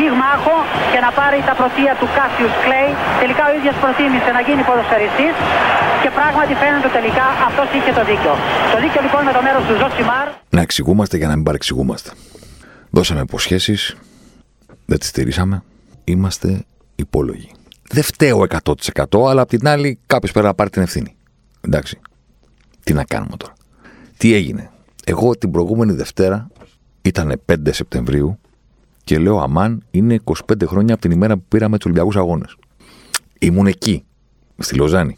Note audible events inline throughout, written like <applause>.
πυγμάχο και να πάρει τα πρωτεία του Κάσιους Κλέη. Τελικά ο ίδιος προτίμησε να γίνει ποδοσφαιριστής και πράγματι φαίνεται τελικά αυτός είχε το δίκιο. Το δίκιο λοιπόν με το μέρος του Ζωσιμάρ. Να εξηγούμαστε για να μην παρεξηγούμαστε. Δώσαμε υποσχέσεις, δεν τις στηρίσαμε. Είμαστε υπόλογοι. Δεν φταίω 100% αλλά απ' την άλλη κάποιος πρέπει να πάρει την ευθύνη. Εντάξει. Τι να κάνουμε τώρα. Τι έγινε. Εγώ την προηγούμενη Δευτέρα, ήταν 5 Σεπτεμβρίου, και λέω Αμάν, είναι 25 χρόνια από την ημέρα που πήραμε τους Ολυμπιακούς Αγώνες. Ήμουν εκεί, στη Λοζάνη.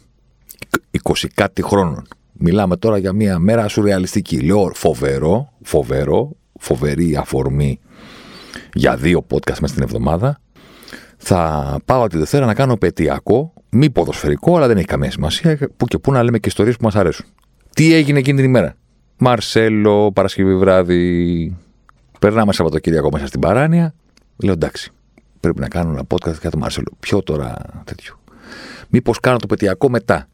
20 κάτι χρόνων. Μιλάμε τώρα για μια μέρα σουρεαλιστική. Λέω φοβερό, φοβερό, φοβερή αφορμή για δύο podcast μέσα στην εβδομάδα. Θα πάω τη Δευτέρα να κάνω πετειακό, μη ποδοσφαιρικό, αλλά δεν έχει καμία σημασία. Που και που να λέμε και ιστορίες που μας αρέσουν. Τι έγινε εκείνη την ημέρα; Μαρσέλο, Παρασκευή βράδυ, Περνάμε Σαββατοκύριακο μέσα στην παράνοια. Λέω εντάξει, πρέπει να κάνω ένα podcast για τον Μάρσελο. Ποιο τώρα τέτοιο. Μήπως κάνω το πετειακό μετά.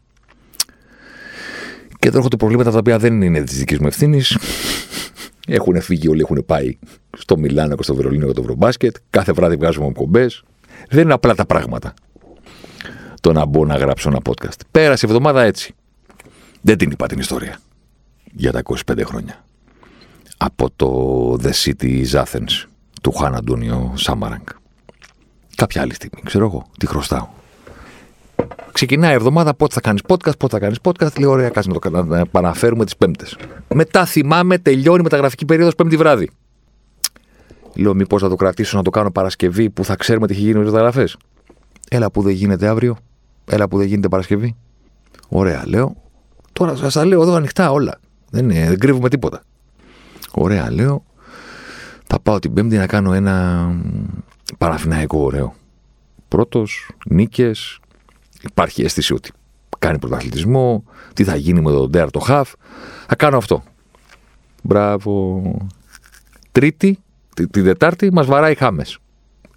Και εδώ έχω το προβλήματα τα οποία δεν είναι της δικής μου ευθύνης. Έχουν φύγει όλοι, έχουν πάει στο Μιλάνο και στο Βερολίνο για το Ευρωμπάσκετ. Κάθε βράδυ βγάζουμε κομπές. Δεν είναι απλά τα πράγματα το να μπω να γράψω ένα podcast. Πέρασε η εβδομάδα έτσι. Δεν την είπα την ιστορία για τα 25 χρόνια από το The City is Athens του Χάν Αντώνιο Σάμαραγκ. Κάποια άλλη στιγμή, ξέρω εγώ, τι χρωστάω. Ξεκινάει η εβδομάδα, πότε θα κάνεις podcast, πότε θα κάνεις podcast. Λέω, ωραία, κάτσε να το να επαναφέρουμε τις Πέμπτες. Μετά θυμάμαι, τελειώνει η μεταγραφική περίοδος Πέμπτη βράδυ. Λέω, μήπως να το κρατήσω να το κάνω Παρασκευή που θα ξέρουμε τι έχει γίνει με τις μεταγραφές. Έλα που δεν γίνεται αύριο. Έλα που δεν γίνεται Παρασκευή. Ωραία, λέω. Τώρα σας λέω εδώ ανοιχτά όλα. Δεν, δεν κρύβουμε τίποτα. Ωραία, λέω. Θα πάω την Πέμπτη να κάνω ένα παραθυναϊκό ωραίο. Πρώτος, νίκες. Υπάρχει αίσθηση ότι κάνει πρωταθλητισμό. Τι θα γίνει με τον Ντέαρ το Χαφ. Θα κάνω αυτό. Μπράβο. Τρίτη, την τη Δετάρτη, μας βαράει Χάμες.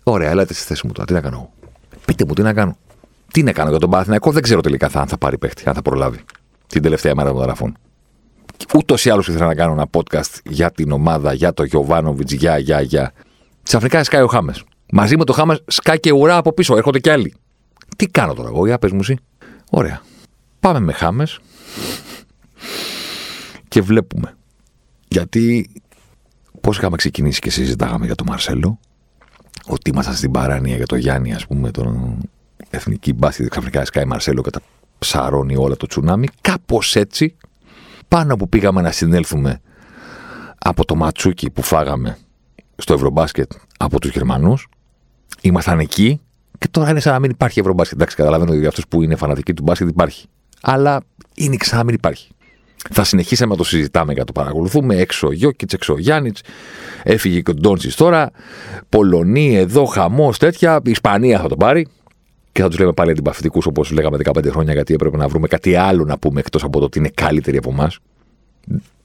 Ωραία, έλατε στη θέση μου τώρα. Τι να κάνω. Πείτε μου, τι να κάνω. Τι να κάνω για τον Παναθηναϊκό, δεν ξέρω τελικά αν θα πάρει παίχτη, αν θα προλάβει την τελευταία μέρα των γραφών. Ούτως ή άλλως ήθελα να κάνω ένα podcast για την ομάδα, για το Γιωβάνοβιτς, για, για, για. Ξαφνικά σκάει ο Χάμες. Μαζί με το Χάμες σκάει και ουρά από πίσω, έρχονται κι άλλοι. Τι κάνω τώρα εγώ, για πες μου εσύ. Ωραία. Πάμε με Χάμες και βλέπουμε. Γιατί πώς είχαμε ξεκινήσει και συζητάγαμε για τον Μαρσέλο, ότι ήμασταν στην παράνοια για τον Γιάννη, ας πούμε, τον εθνική μπάσκετ ξαφνικά σκάει Μαρσέλο και τα ψαρώνει όλα το τσουνάμι. Κάπως έτσι πάνω που πήγαμε να συνέλθουμε από το ματσούκι που φάγαμε στο Ευρωμπάσκετ από τους Γερμανούς. Ήμασταν εκεί και τώρα είναι σαν να μην υπάρχει Ευρωμπάσκετ. Εντάξει, καταλαβαίνω ότι για αυτού που είναι φανατικοί του μπάσκετ υπάρχει. Αλλά είναι σαν να μην υπάρχει. Θα συνεχίσαμε να το συζητάμε για το παρακολουθούμε. Έξω ο Γιώκητς, έξω ο Γιάννης. Έφυγε και ο Ντόντσις τώρα. Πολωνία εδώ, χαμός, τέτοια. Η Ισπανία θα το πάρει και θα τους λέμε πάλι αντιπαθητικούς όπως λέγαμε 15 χρόνια, γιατί έπρεπε να βρούμε κάτι άλλο να πούμε εκτός από το ότι είναι καλύτεροι από εμάς.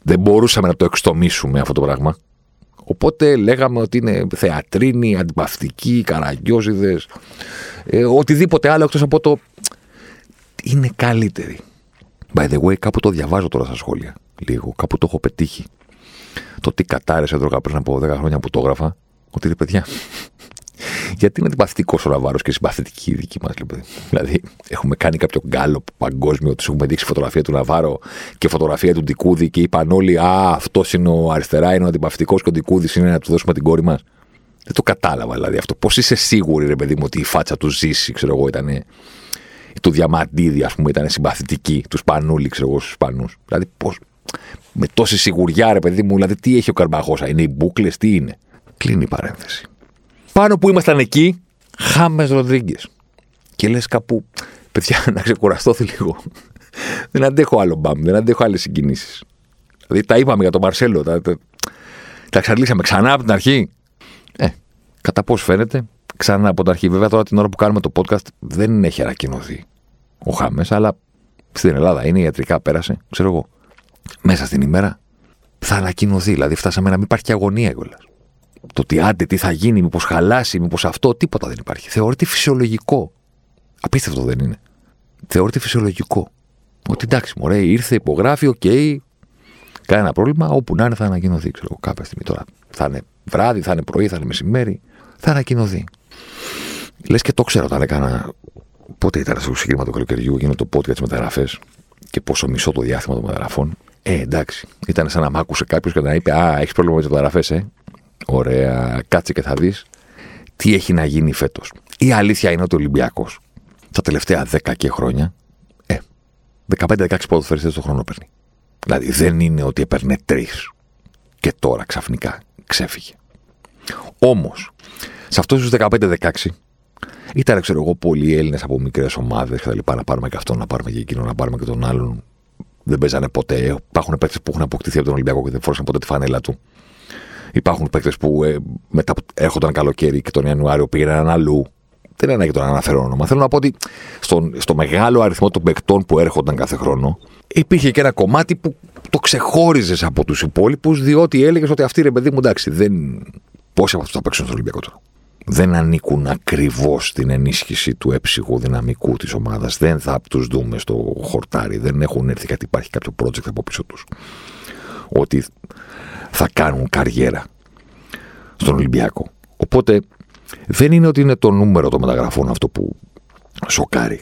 Δεν μπορούσαμε να το εξτομίσουμε αυτό το πράγμα. Οπότε λέγαμε ότι είναι θεατρίνοι, αντιπαθητικοί, καραγκιόζιδε, ε, οτιδήποτε άλλο εκτός από το. Είναι καλύτεροι. By the way, κάπου το διαβάζω τώρα στα σχόλια. Λίγο. Κάπου το έχω πετύχει. Το τι κατάρρεσε εδώ πριν από 10 χρόνια που το έγραφα. Ότι ρε παιδιά, γιατί είναι αντιπαθητικό ο Ναβάρο και συμπαθητική η δική μας, λοιπόν. Δηλαδή, έχουμε κάνει κάποιο γκάλο παγκόσμιο, του έχουμε δείξει φωτογραφία του Ναβάρο και φωτογραφία του Ντικούδη και είπαν όλοι Α, αυτός είναι ο αριστερά, είναι ο αντιπαθητικός και ο Ντικούδης είναι να του δώσουμε την κόρη μας. Δεν το κατάλαβα δηλαδή αυτό. Πώς είσαι σίγουρη, ρε παιδί μου, ότι η φάτσα του ζήσει, ξέρω εγώ, ήταν. Του Διαμαντίδη, ας πούμε, ήταν συμπαθητική. Του Σπανούλη, ξέρω εγώ, στους Ισπανούς. Δηλαδή, πώ. Με τόση σιγουριά, ρε παιδί μου, δηλαδή, τι έχει ο Καρμπαχώσα, είναι οι μπουκλες, τι είναι; Κλείνει η παρένθεση πάνω που ήμασταν εκεί, Χάμες Ροντρίγκες. Και λες κάπου, παιδιά, <laughs> να ξεκουραστώ λίγο. δεν αντέχω άλλο μπαμ, δεν αντέχω άλλες συγκινήσεις. Δηλαδή τα είπαμε για τον Μαρσέλο, τα, τα, τα εξαντλήσαμε ξανά από την αρχή. Ε, κατά πώς φαίνεται, ξανά από την αρχή. Βέβαια τώρα την ώρα που κάνουμε το podcast δεν έχει ανακοινωθεί ο Χάμες, αλλά στην Ελλάδα είναι ιατρικά, πέρασε, ξέρω εγώ. Μέσα στην ημέρα θα ανακοινωθεί. Δηλαδή, φτάσαμε να μην υπάρχει αγωνία κιόλας. Το ότι άντε τι θα γίνει, μήπως χαλάσει, μήπως αυτό, τίποτα δεν υπάρχει. Θεωρείται φυσιολογικό. Απίστευτο δεν είναι. Θεωρείται φυσιολογικό. Ότι εντάξει, μωρέ, ήρθε, υπογράφει, OK. Okay, κανένα πρόβλημα. Όπου να είναι θα ανακοινωθεί, ξέρω εγώ, κάποια στιγμή τώρα. Θα είναι βράδυ, θα είναι πρωί, θα είναι μεσημέρι. Θα ανακοινωθεί. Λες και το ξέρω όταν έκανα. Πότε ήταν στο συγκεκριμένο του καλοκαιριού, γίνω το podcast μεταγραφές και πόσο μισό το διάστημα των μεταγραφών. Ε, εντάξει. Ήταν σαν να μ' άκουσε κάποιος και να είπε Α, έχεις πρόβλημα με τις μεταγραφές, ε. Ωραία, κάτσε και θα δεις τι έχει να γίνει φέτος. Η αλήθεια είναι ότι ο Ολυμπιακός τα τελευταία 10 και χρόνια, ε, 15-16 ποδοσφαιριστές το χρόνο παίρνει. Δηλαδή δεν είναι ότι έπαιρνε τρεις και τώρα ξαφνικά ξέφυγε. Όμως, σε αυτούς τους 15-16 ήταν, ξέρω εγώ, πολλοί Έλληνες από μικρές ομάδες και τα λοιπά. Να πάρουμε και αυτόν, να πάρουμε και εκείνον, να πάρουμε και τον άλλον. Δεν παίζανε ποτέ. Υπάρχουν παίκτες που έχουν αποκτηθεί από τον Ολυμπιακό και δεν φόρησαν ποτέ τη φανέλα του. Υπάρχουν παίκτες που ε, μετά έρχονταν καλοκαίρι και τον Ιανουάριο πήγαιναν αλλού. Δεν είναι ανάγκη να αναφέρω όνομα. Θέλω να πω ότι στο, στο μεγάλο αριθμό των παικτών που έρχονταν κάθε χρόνο υπήρχε και ένα κομμάτι που το ξεχώριζες από τους υπόλοιπους, διότι έλεγες ότι αυτοί ρε παιδί μου εντάξει, δεν. Πόσοι από αυτούς θα παίξουν στο Ολυμπιακό τώρα; Δεν ανήκουν ακριβώς στην ενίσχυση του έψυχου δυναμικού της ομάδας. Δεν θα τους δούμε στο χορτάρι. Δεν έχουν έρθει γιατί υπάρχει κάποιο project από πίσω τους. Ότι θα κάνουν καριέρα στον Ολυμπιακό. Οπότε δεν είναι ότι είναι το νούμερο των μεταγραφών αυτό που σοκάρει,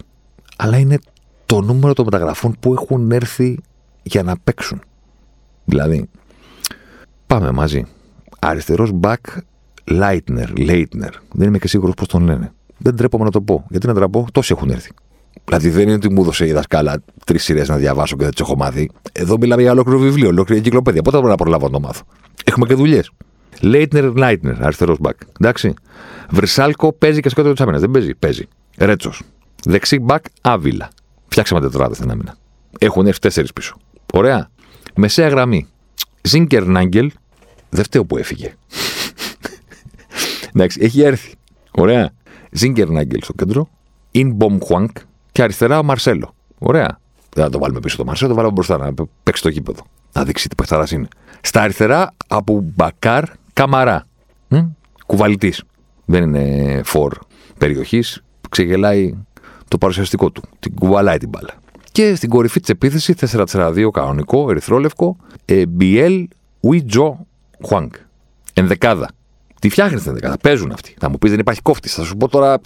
αλλά είναι το νούμερο των μεταγραφών που έχουν έρθει για να παίξουν. Δηλαδή, πάμε μαζί. Αριστερός μπακ Λάιτνερ, Λέιτνερ. Δεν είμαι και σίγουρος πώς τον λένε. Δεν τρέπομαι να το πω. Γιατί να τραπώ, τόσοι έχουν έρθει. Δηλαδή δεν είναι ότι μου έδωσε η δασκάλα τρεις σειρές να διαβάσω και δεν τις έχω μάθει. Εδώ μιλάμε για ολόκληρο βιβλίο, ολόκληρη εγκυκλοπαίδεια. Πότε θα μπορώ να προλάβω να το μάθω; Έχουμε και δουλειές. Λέιτνερ, Λάιτνερ, αριστερός μπακ. Εντάξει. Βρυσάλκο παίζει και σκότω τη άμυνα. Δεν παίζει. Παίζει. Ρέτσος. Δεξί μπακ, Άβιλα. Φτιάξαμε τετράδες στην άμυνα. Έχουν έρθει τέσσερις πίσω. Ωραία. Μεσαία γραμμή. Ζίνκερναγκελ. Δεν φταίω που έφυγε. <laughs> Εντάξει, έχει έρθει. Ωραία. Ζίνκερναγκελ στο κέντρο. Ινμπόμ Χουάνγκ και αριστερά ο Μαρσέλο. Ωραία. Δεν θα το βάλουμε πίσω το Μαρσέλο, το βάλουμε μπροστά να παίξει το γήπεδο. Να δείξει τι παιχταρά είναι. Στα αριστερά από Μπακάρ Καμαρά. Κουβαλητής. Δεν είναι φορ περιοχής. Ξεγελάει το παρουσιαστικό του. Την κουβαλάει την μπάλα. Και στην κορυφή της επίθεσης 4-4-2 κανονικό, ερυθρόλευκο. Ε, Μπιέλ Ουιτζο Χουάνκ. Ενδεκάδα. Τι φτιάχνεις την ενδεκάδα. Παίζουν αυτοί. Θα μου πεις δεν υπάρχει κόφτης. Θα σου πω τώρα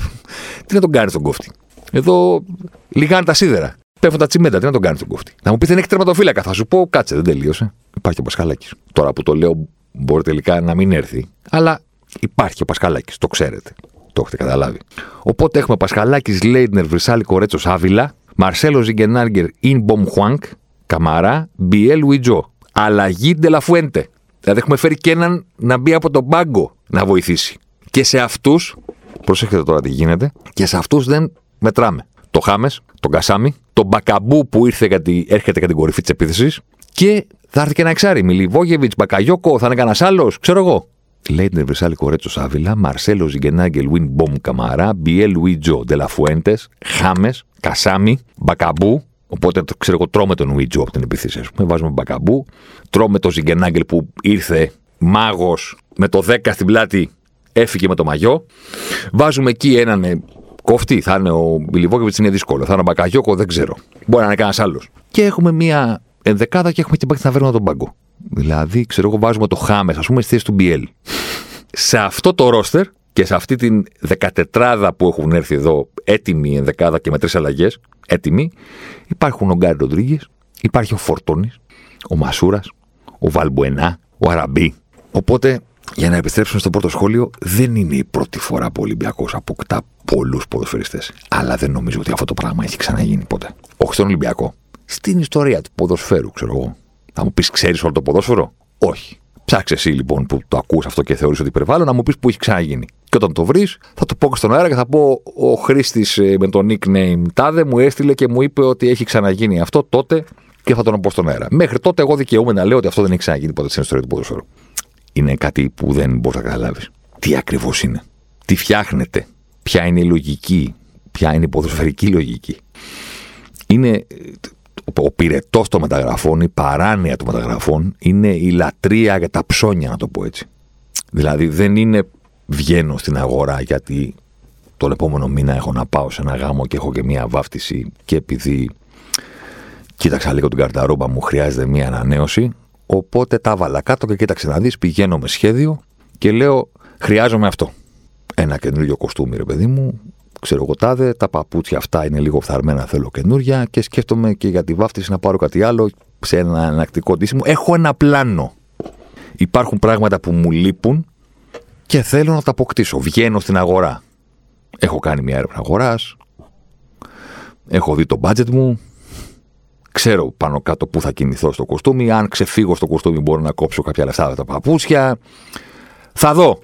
τι να τον κάνεις τον κόφτη. Εδώ λιγάνε τα σίδερα. Πέφτουν τα τσιμέντα, τι να τον κάνει τον κόφτη. Θα μου πει δεν έχει τερματοφύλακα. Θα σου πω κάτσε, δεν τελείωσε. Υπάρχει ο Πασχαλάκης. Τώρα που το λέω μπορεί τελικά να μην έρθει. Αλλά υπάρχει ο Πασχαλάκης. Το ξέρετε. Το έχετε καταλάβει. Οπότε έχουμε Πασχαλάκης, Λέιντνερ, Βρυσάλη, Κορέτσος, Άβυλα, Μαρσέλο Ζιγκενάργκερ, Ινμπομ Χουάνκ, Καμαρά, Μπιέλ Ουιτζό. Αλλαγή Ντελαφουέντε. Δηλαδή έχουμε φέρει και έναν να μπει από τον πάγκο να βοηθήσει. Και σε αυτούς, προσέχετε τώρα τι γίνεται, και σε αυτούς δεν μετράμε. Το Χάμες, τον Κασάμι, τον Μπακαμπού που ήρθε γιατί έρχεται κατά την κορυφή της επίθεσης και θα έρθει και ένα εξάρι. Μιλιβόγεβιτς, Μπακαγιόκο, θα είναι κανένας άλλος, ξέρω εγώ. Λέιντνερ Βρυσάλη Κορέτσος Άβυλα, Μαρσέλο Ζιγκενάγκελ Βιν Μπομ Καμαρά, Μπιέλ Λουίτζο Ντελαφουέντε, Χάμες, Κασάμι, Μπακαμπού, Οπότε ξέρω εγώ τρώμε τον Ουίτζο από την επίθεση. πούμε. Βάζουμε μπακαμπού. Τρώμε τον Ζιγκενάγκελ που ήρθε μάγος με το 10 στην πλάτη, έφυγε με το μαγιό. Βάζουμε εκεί έναν ε, κόφτη. Θα είναι ο Μιλιβόκεβιτ, είναι δύσκολο. Θα είναι ο Μπακαγιόκο, δεν ξέρω. Μπορεί να είναι κανένας άλλος. Και έχουμε μία ενδεκάδα και έχουμε την παίκτη να φέρουμε τον πάγκο. Δηλαδή, ξέρω εγώ, βάζουμε το Χάμες, ας πούμε, στη θέση του Μπιέλ. Σε αυτό το ρόστερ και σε αυτή την 14 που έχουν έρθει εδώ, έτοιμη ενδεκάδα και με τρεις αλλαγές, έτοιμοι, υπάρχουν ο Γκάρι Ροντρίγκες, υπάρχει ο Φορτώνης, ο Μασούρας, ο Βαλμπουενά, ο Αραμπί. Οπότε, για να επιστρέψουμε στο πρώτο σχόλιο, δεν είναι η πρώτη φορά που ο Ολυμπιακός αποκτά πολλούς ποδοσφαιριστές. Αλλά δεν νομίζω ότι αυτό το πράγμα έχει ξαναγίνει ποτέ. Όχι στον Ολυμπιακό. Στην ιστορία του ποδοσφαίρου, ξέρω εγώ. Θα μου πεις, ξέρεις όλο το ποδόσφαιρο; Όχι. Ψάξε εσύ λοιπόν που το ακούς αυτό και θεωρείς ότι υπερβάλλω να μου πεις που έχει ξαναγίνει. Και όταν το βρεις, θα το πω στον αέρα και θα πω: Ο χρήστης ε, με το nickname Τάδε μου έστειλε και μου είπε ότι έχει ξαναγίνει αυτό τότε και θα τον πω στον αέρα. Μέχρι τότε, εγώ δικαιούμαι να λέω ότι αυτό δεν έχει ξαναγίνει ποτέ στην ιστορία του ποδοσφαίρου. Είναι κάτι που δεν μπορείς να καταλάβεις. Τι ακριβώς είναι. Τι φτιάχνεται. Ποια είναι η λογική. Ποια είναι η ποδοσφαιρική λογική. Είναι ο πυρετός των μεταγραφών, η παράνοια των μεταγραφών είναι η λατρεία για τα ψώνια, να το πω έτσι. Δηλαδή δεν είναι βγαίνω στην αγορά γιατί τον επόμενο μήνα έχω να πάω σε ένα γάμο και έχω και μία βάφτιση και επειδή κοίταξα λίγο την καρταρόμπα μου χρειάζεται μία ανανέωση οπότε τα βάλα κάτω και κοίταξε να δεις πηγαίνω με σχέδιο και λέω χρειάζομαι αυτό. Ένα καινούριο κοστούμι ρε παιδί μου ξέρω εγώ τάδε, τα παπούτσια αυτά είναι λίγο φθαρμένα, θέλω καινούρια και σκέφτομαι και για τη βάφτιση να πάρω κάτι άλλο σε ένα ανακτικό ντύσιμο. Έχω ένα πλάνο. Υπάρχουν πράγματα που μου λείπουν και θέλω να τα αποκτήσω. Βγαίνω στην αγορά. Έχω κάνει μια έρευνα αγοράς. Έχω δει το budget μου. Ξέρω πάνω κάτω πού θα κινηθώ στο κοστούμι. Αν ξεφύγω στο κοστούμι, μπορώ να κόψω κάποια λεφτά από τα παπούτσια. Θα δω.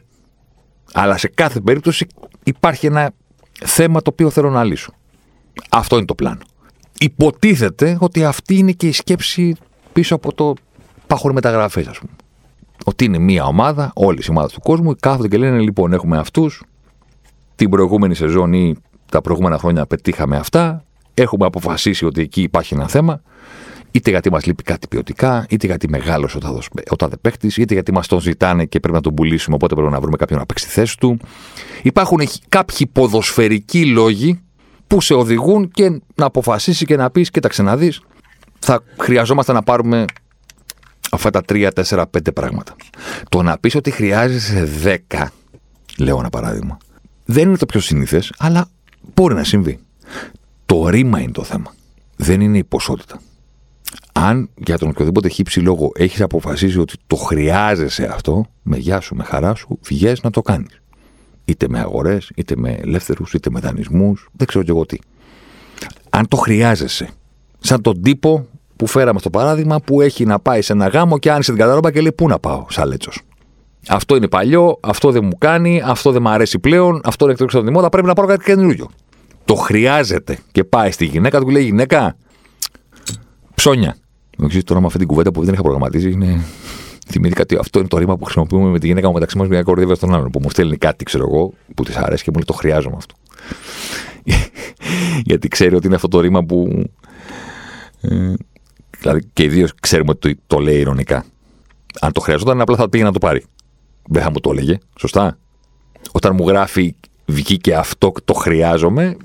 Αλλά σε κάθε περίπτωση υπάρχει ένα θέμα το οποίο θέλω να λύσω. Αυτό είναι το πλάνο. Υποτίθεται ότι αυτή είναι και η σκέψη πίσω από το πάχορ μεταγραφέ, ας πούμε. Ότι είναι μία ομάδα, όλε οι ομάδε του κόσμου, κάθονται και λένε: Λοιπόν, έχουμε αυτούς. Την προηγούμενη σεζόν ή τα προηγούμενα χρόνια πετύχαμε αυτά. Έχουμε αποφασίσει ότι εκεί υπάρχει ένα θέμα. Είτε γιατί μας λείπει κάτι ποιοτικά, είτε γιατί μεγάλο ο τάδε παίχτης, είτε γιατί μας τον ζητάνε και πρέπει να τον πουλήσουμε, οπότε πρέπει να βρούμε κάποιον να παίξει τη θέση του. Υπάρχουν κάποιοι ποδοσφαιρικοί λόγοι που σε οδηγούν και να αποφασίσει και να πεις: Κοίταξε να δεις, θα χρειαζόμαστε να πάρουμε αυτά τα τρία, τέσσερα, πέντε πράγματα. Το να πεις ότι χρειάζεσαι δέκα, λέω ένα παράδειγμα, δεν είναι το πιο συνήθε, αλλά μπορεί να συμβεί. Το ρήμα είναι το θέμα. Δεν είναι η ποσότητα. Αν για τον οποιοδήποτε χύψη λόγο έχεις αποφασίσει ότι το χρειάζεσαι αυτό, με γεια σου, με χαρά σου, βγες να το κάνεις. Είτε με αγορές, είτε με ελεύθερους, είτε με δανεισμούς, δεν ξέρω κι εγώ τι. Αν το χρειάζεσαι, σαν τον τύπο που φέραμε στο παράδειγμα που έχει να πάει σε ένα γάμο και άνοιξε την καταρόμπα και λέει Πού να πάω, σαν λέτσος. Αυτό είναι παλιό, αυτό δεν μου κάνει, αυτό δεν μου αρέσει πλέον, αυτό είναι εκτός από τη μόδα, πρέπει να πάρω κάτι καινούριο. Το χρειάζεται και πάει στη γυναίκα του και λέει Γυναίκα, ψώνια. Δεν ξέρω τώρα με αυτή την κουβέντα που δεν είχα προγραμματίσει. Είναι... Θυμήθηκα ότι αυτό είναι το ρήμα που χρησιμοποιούμε με τη γυναίκα μου μεταξύ μας μια κορδεύει στον άλλον. Που μου στέλνει κάτι, ξέρω εγώ, που της αρέσει και μου λέει το χρειάζομαι αυτό. <laughs> Γιατί ξέρει ότι είναι αυτό το ρήμα που. Ε, δηλαδή και οι δύο ξέρουμε ότι το, λέει ηρωνικά. Αν το χρειαζόταν, απλά θα πήγε να το πάρει. Δεν θα μου το έλεγε. Σωστά. Όταν μου γράφει βγήκε αυτό, το χρειάζομαι,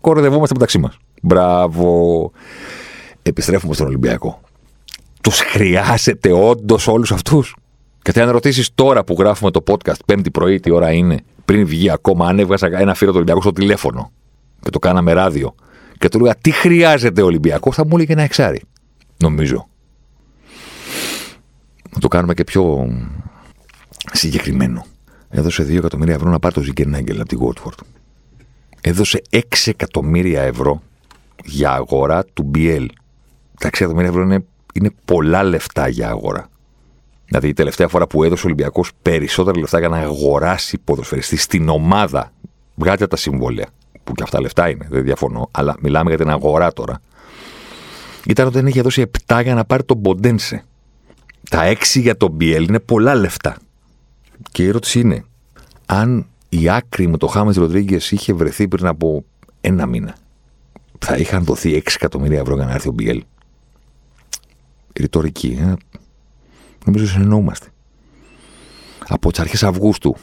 κορδευόμαστε μεταξύ μας. Μπράβο επιστρέφουμε στον Ολυμπιακό. Τους χρειάζεται όντως όλους αυτούς; Και αν ρωτήσεις τώρα που γράφουμε το podcast, Πέμπτη πρωί, τι ώρα είναι, πριν βγει ακόμα, αν έβγαζα ένα φίλο του Ολυμπιακού στο τηλέφωνο και το κάναμε ράδιο και του έλεγα τι χρειάζεται ο Ολυμπιακός, θα μου έλεγε ένα εξάρι. Νομίζω. Να το κάνουμε και πιο συγκεκριμένο. Έδωσε 2 εκατομμύρια ευρώ να πάρει το Ζιγκερνάγκελ από την Γότφορντ. Έδωσε 6 εκατομμύρια ευρώ για αγορά του BL τα 6 εκατομμύρια ευρώ είναι, είναι πολλά λεφτά για αγορά. Δηλαδή η τελευταία φορά που έδωσε ο Ολυμπιακός περισσότερα λεφτά για να αγοράσει ποδοσφαιριστή στην ομάδα, βγάλετε τα συμβόλαια, που και αυτά λεφτά είναι, δεν διαφωνώ, αλλά μιλάμε για την αγορά τώρα. Ήταν όταν είχε δώσει 7 για να πάρει τον Μποντένσε. Τα 6 για τον Μπιέλ είναι πολλά λεφτά. Και η ερώτηση είναι, αν η άκρη με το Χάμες Ροντρίγκες είχε βρεθεί πριν από ένα μήνα, θα είχαν δοθεί 6 εκατομμύρια ευρώ για να έρθει ο Μπιέλ ρητορική. Ε. Νομίζω συνεννοούμαστε. Από τις αρχές Αυγούστου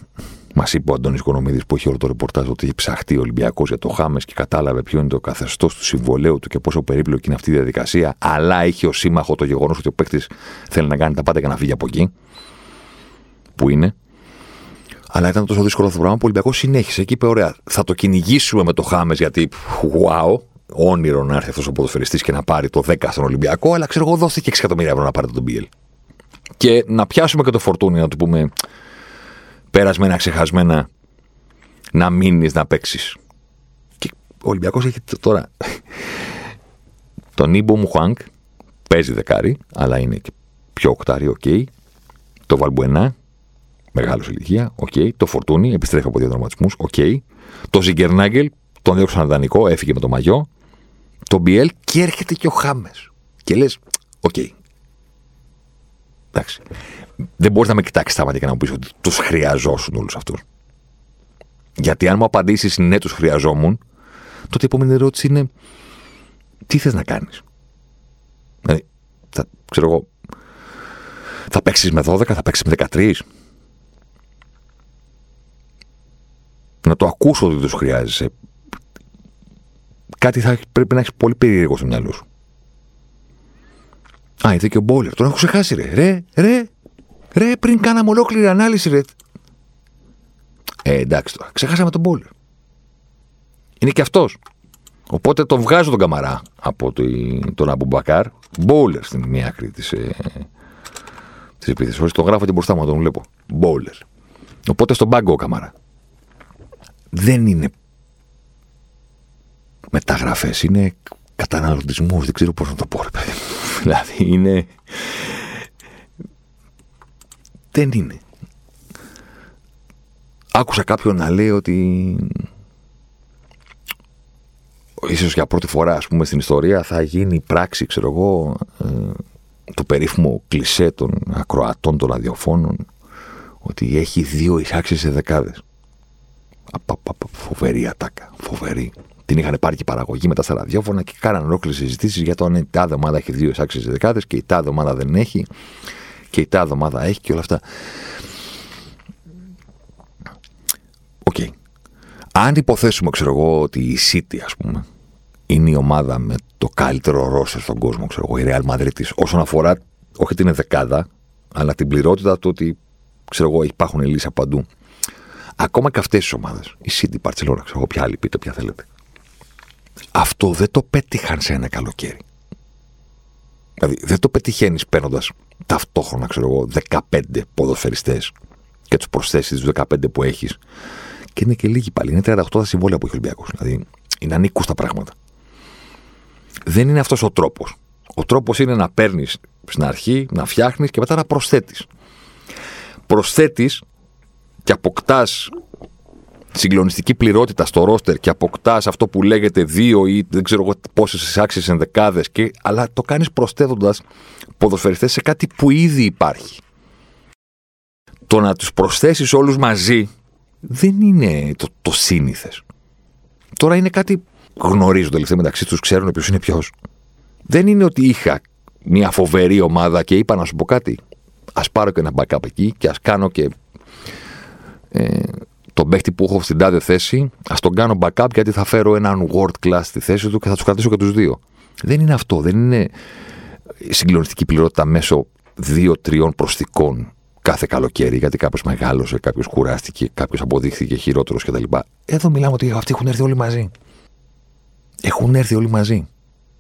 μας είπε ο Αντώνης Οικονομίδη που έχει όλο το ρεπορτάζ ότι έχει ψαχτεί ο Ολυμπιακός για το Χάμες και κατάλαβε ποιο είναι το καθεστώς του συμβολέου του και πόσο περίπλοκη είναι αυτή η διαδικασία. Αλλά είχε ως σύμμαχο το γεγονός ότι ο παίκτης θέλει να κάνει τα πάντα για να φύγει από εκεί. Που είναι. Αλλά ήταν τόσο δύσκολο αυτό το πράγμα που ο Ολυμπιακός συνέχισε και είπε: Ωραία, θα το κυνηγήσουμε με το Χάμες γιατί, wow, όνειρο να έρθει αυτός ο ποδοσφαιριστής και να πάρει το 10 στον Ολυμπιακό, αλλά ξέρω εγώ δόθηκε 6 εκατομμύρια ευρώ να πάρει τον BL. Και να πιάσουμε και το φορτούνι, να του πούμε πέρασμένα, ξεχασμένα, να μείνεις να παίξεις. Και ο Ολυμπιακός έχει τώρα τον Ιμπο Μουχάνκ, παίζει δεκάρι, αλλά είναι και πιο οκτάρι, οκ. Okay. Το Βαλμπουενά, μεγάλος ηλικία, οκ. Okay. Το Φορτούνι, επιστρέφει από διαδροματισμού, οκ. Okay. Το Ζιγκενάγκελ, τον διώξαν δανεικό, έφυγε με το μαγιό τον Μπιέλ και έρχεται και ο Χάμες. Και λες, OK. Okay. Εντάξει. Δεν μπορείς να με κοιτάξεις τα μάτια και να μου πεις ότι τους χρειαζόσουν όλους αυτούς. Γιατί αν μου απαντήσεις ναι, τους χρειαζόμουν, τότε η επόμενη ερώτηση είναι τι θες να κάνεις; θα, ξέρω εγώ, θα παίξεις με 12, θα παίξεις με 13. Να το ακούσω ότι τους χρειάζεσαι. Κάτι θα πρέπει να έχεις πολύ περίεργο στο μυαλό σου. Α, είδε και ο Μπόλερ. Τον έχω ξεχάσει, ρε. Ρε, ρε, ρε, πριν κάναμε ολόκληρη ανάλυση, ρε. Ε, εντάξει τώρα. Ξεχάσαμε τον Μπόλερ. Είναι και αυτός. Οπότε τον βγάζω τον καμαρά από τον Αμπουμπακάρ. Μπόλερ στην μία άκρη της ε, της επίθεσης. Τον γράφω και μπροστά μου, τον βλέπω. Μπόλερ. Οπότε στον πάγκο ο καμαρά. Δεν είναι μεταγραφές, είναι καταναλωτισμό. Δεν ξέρω πώς να το πω, ρε παιδί. <laughs> δηλαδή είναι. Δεν είναι. Άκουσα κάποιον να λέει ότι ίσως για πρώτη φορά ας πούμε στην ιστορία θα γίνει πράξη ξέρω εγώ ε, το περίφημο κλισέ των ακροατών των ραδιοφώνων ότι έχει δύο ισάξιες ενδεκάδες. Φοβερή ατάκα, φοβερή. Την είχαν πάρει και παραγωγή μετά στα ραδιόφωνα και κάναν ολόκληρες συζητήσεις για το αν η τάδε ομάδα έχει δύο ισάξιες ενδεκάδες και η τάδε ομάδα δεν έχει και η τάδε ομάδα έχει και όλα αυτά. OK. Okay. Αν υποθέσουμε, ξέρω εγώ, ότι η City, ας πούμε, είναι η ομάδα με το καλύτερο ρόστερ στον κόσμο, ξέρω εγώ, η Real Madrid όσον αφορά όχι την δεκάδα, αλλά την πληρότητα του ότι ξέρω εγώ, υπάρχουν λύσεις από παντού. Ακόμα και αυτές τι ομάδες, η City, η Barcelona, ξέρω εγώ, ποια άλλη, πείτε ποια θέλετε. Αυτό δεν το πέτυχαν σε ένα καλοκαίρι. Δηλαδή, δεν το πετυχαίνεις παίρνοντας ταυτόχρονα, ξέρω εγώ, 15 ποδοσφαιριστές και τους προσθέσεις τους 15 που έχεις. Και είναι και λίγοι πάλι. Είναι 38 τα συμβόλαια που έχει ο Ολυμπιακός. Δηλαδή, είναι ανήκουστα πράγματα δεν είναι αυτός ο τρόπος. Ο τρόπος είναι να παίρνεις στην αρχή, να φτιάχνεις και μετά να προσθέτεις. Προσθέτεις και αποκτάς συγκλονιστική πληρότητα στο ρόστερ και αποκτάς αυτό που λέγεται δύο ή δεν ξέρω πόσες εισάξει ενδεκάδε, αλλά το κάνεις προσθέτοντας ποδοσφαιριστές σε κάτι που ήδη υπάρχει. Το να τους προσθέσεις όλους μαζί δεν είναι το, το σύνηθες. Τώρα είναι κάτι γνωρίζονται τελευταία μεταξύ τους, ξέρουν ποιος είναι ποιος. Δεν είναι ότι είχα μια φοβερή ομάδα και είπα να σου πω κάτι. Α πάρω και ένα backup εκεί και ας κάνω και ε, τον παίχτη που έχω στην τάδε θέση, ας τον κάνω backup γιατί θα φέρω έναν world class στη θέση του και θα τους κρατήσω και τους δύο. Δεν είναι αυτό. Δεν είναι συγκλονιστική πληρότητα μέσω δύο-τριών προστικών κάθε καλοκαίρι, γιατί κάποιος μεγάλωσε, κάποιος κουράστηκε, κάποιος αποδείχθηκε χειρότερος κτλ. Εδώ μιλάμε ότι αυτοί έχουν έρθει όλοι μαζί έχουν έρθει όλοι μαζί.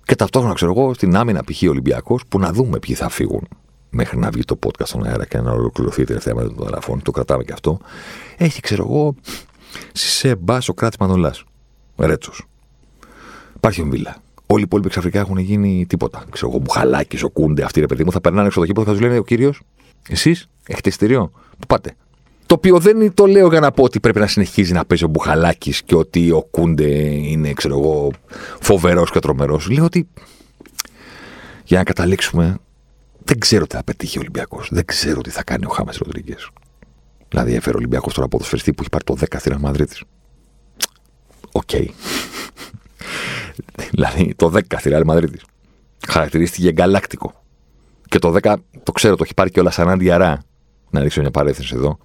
Και ταυτόχρονα, ξέρω εγώ, στην άμυνα π.χ. Ολυμπιακός, που να δούμε ποιοι θα φύγουν μέχρι να βγει το podcast στον αέρα και να ολοκληρωθεί η τελευταία μέρα των γραφών. Το κρατάμε και αυτό. Έχει, ξέρω εγώ, σε μπα ο κράτη Μανολάς. Ρέτσος. Υπάρχει ο Μβίλα. Όλοι οι υπόλοιποι ξαφνικά έχουν γίνει τίποτα. Ξέρω εγώ, Μπουχαλάκι, ο Κούντε, αυτοί ρε παιδί μου θα περνάνε έξω το κήπο θα τους λένε ο κύριος, εσείς έχετε εισιτήριο. Πού πάτε. Το οποίο δεν το λέω για να πω ότι πρέπει να συνεχίζει να παίζει ο Μπουχαλάκης και ότι ο Κούντε είναι, ξέρω εγώ, φοβερός και τρομερός. Λέω ότι για να καταλήξουμε, δεν ξέρω τι θα πετύχει ο Ολυμπιακός. Δεν ξέρω τι θα κάνει ο Χάμες Ροντρίγκες. Δηλαδή, έφερε ο Ολυμπιακός τώρα ποδοσφαιριστή που έχει πάρει το 10 στη Μαδρίτη. Οκ. <laughs> δηλαδή, το 10 στη Ρεάλ Μαδρίτη. Χαρακτηρίστηκε εγκαλάκτικο. Και το 10, το ξέρω, το έχει πάρει και ο Λασανάντι Διαρά. Να ρίξω μια παρέθεση εδώ.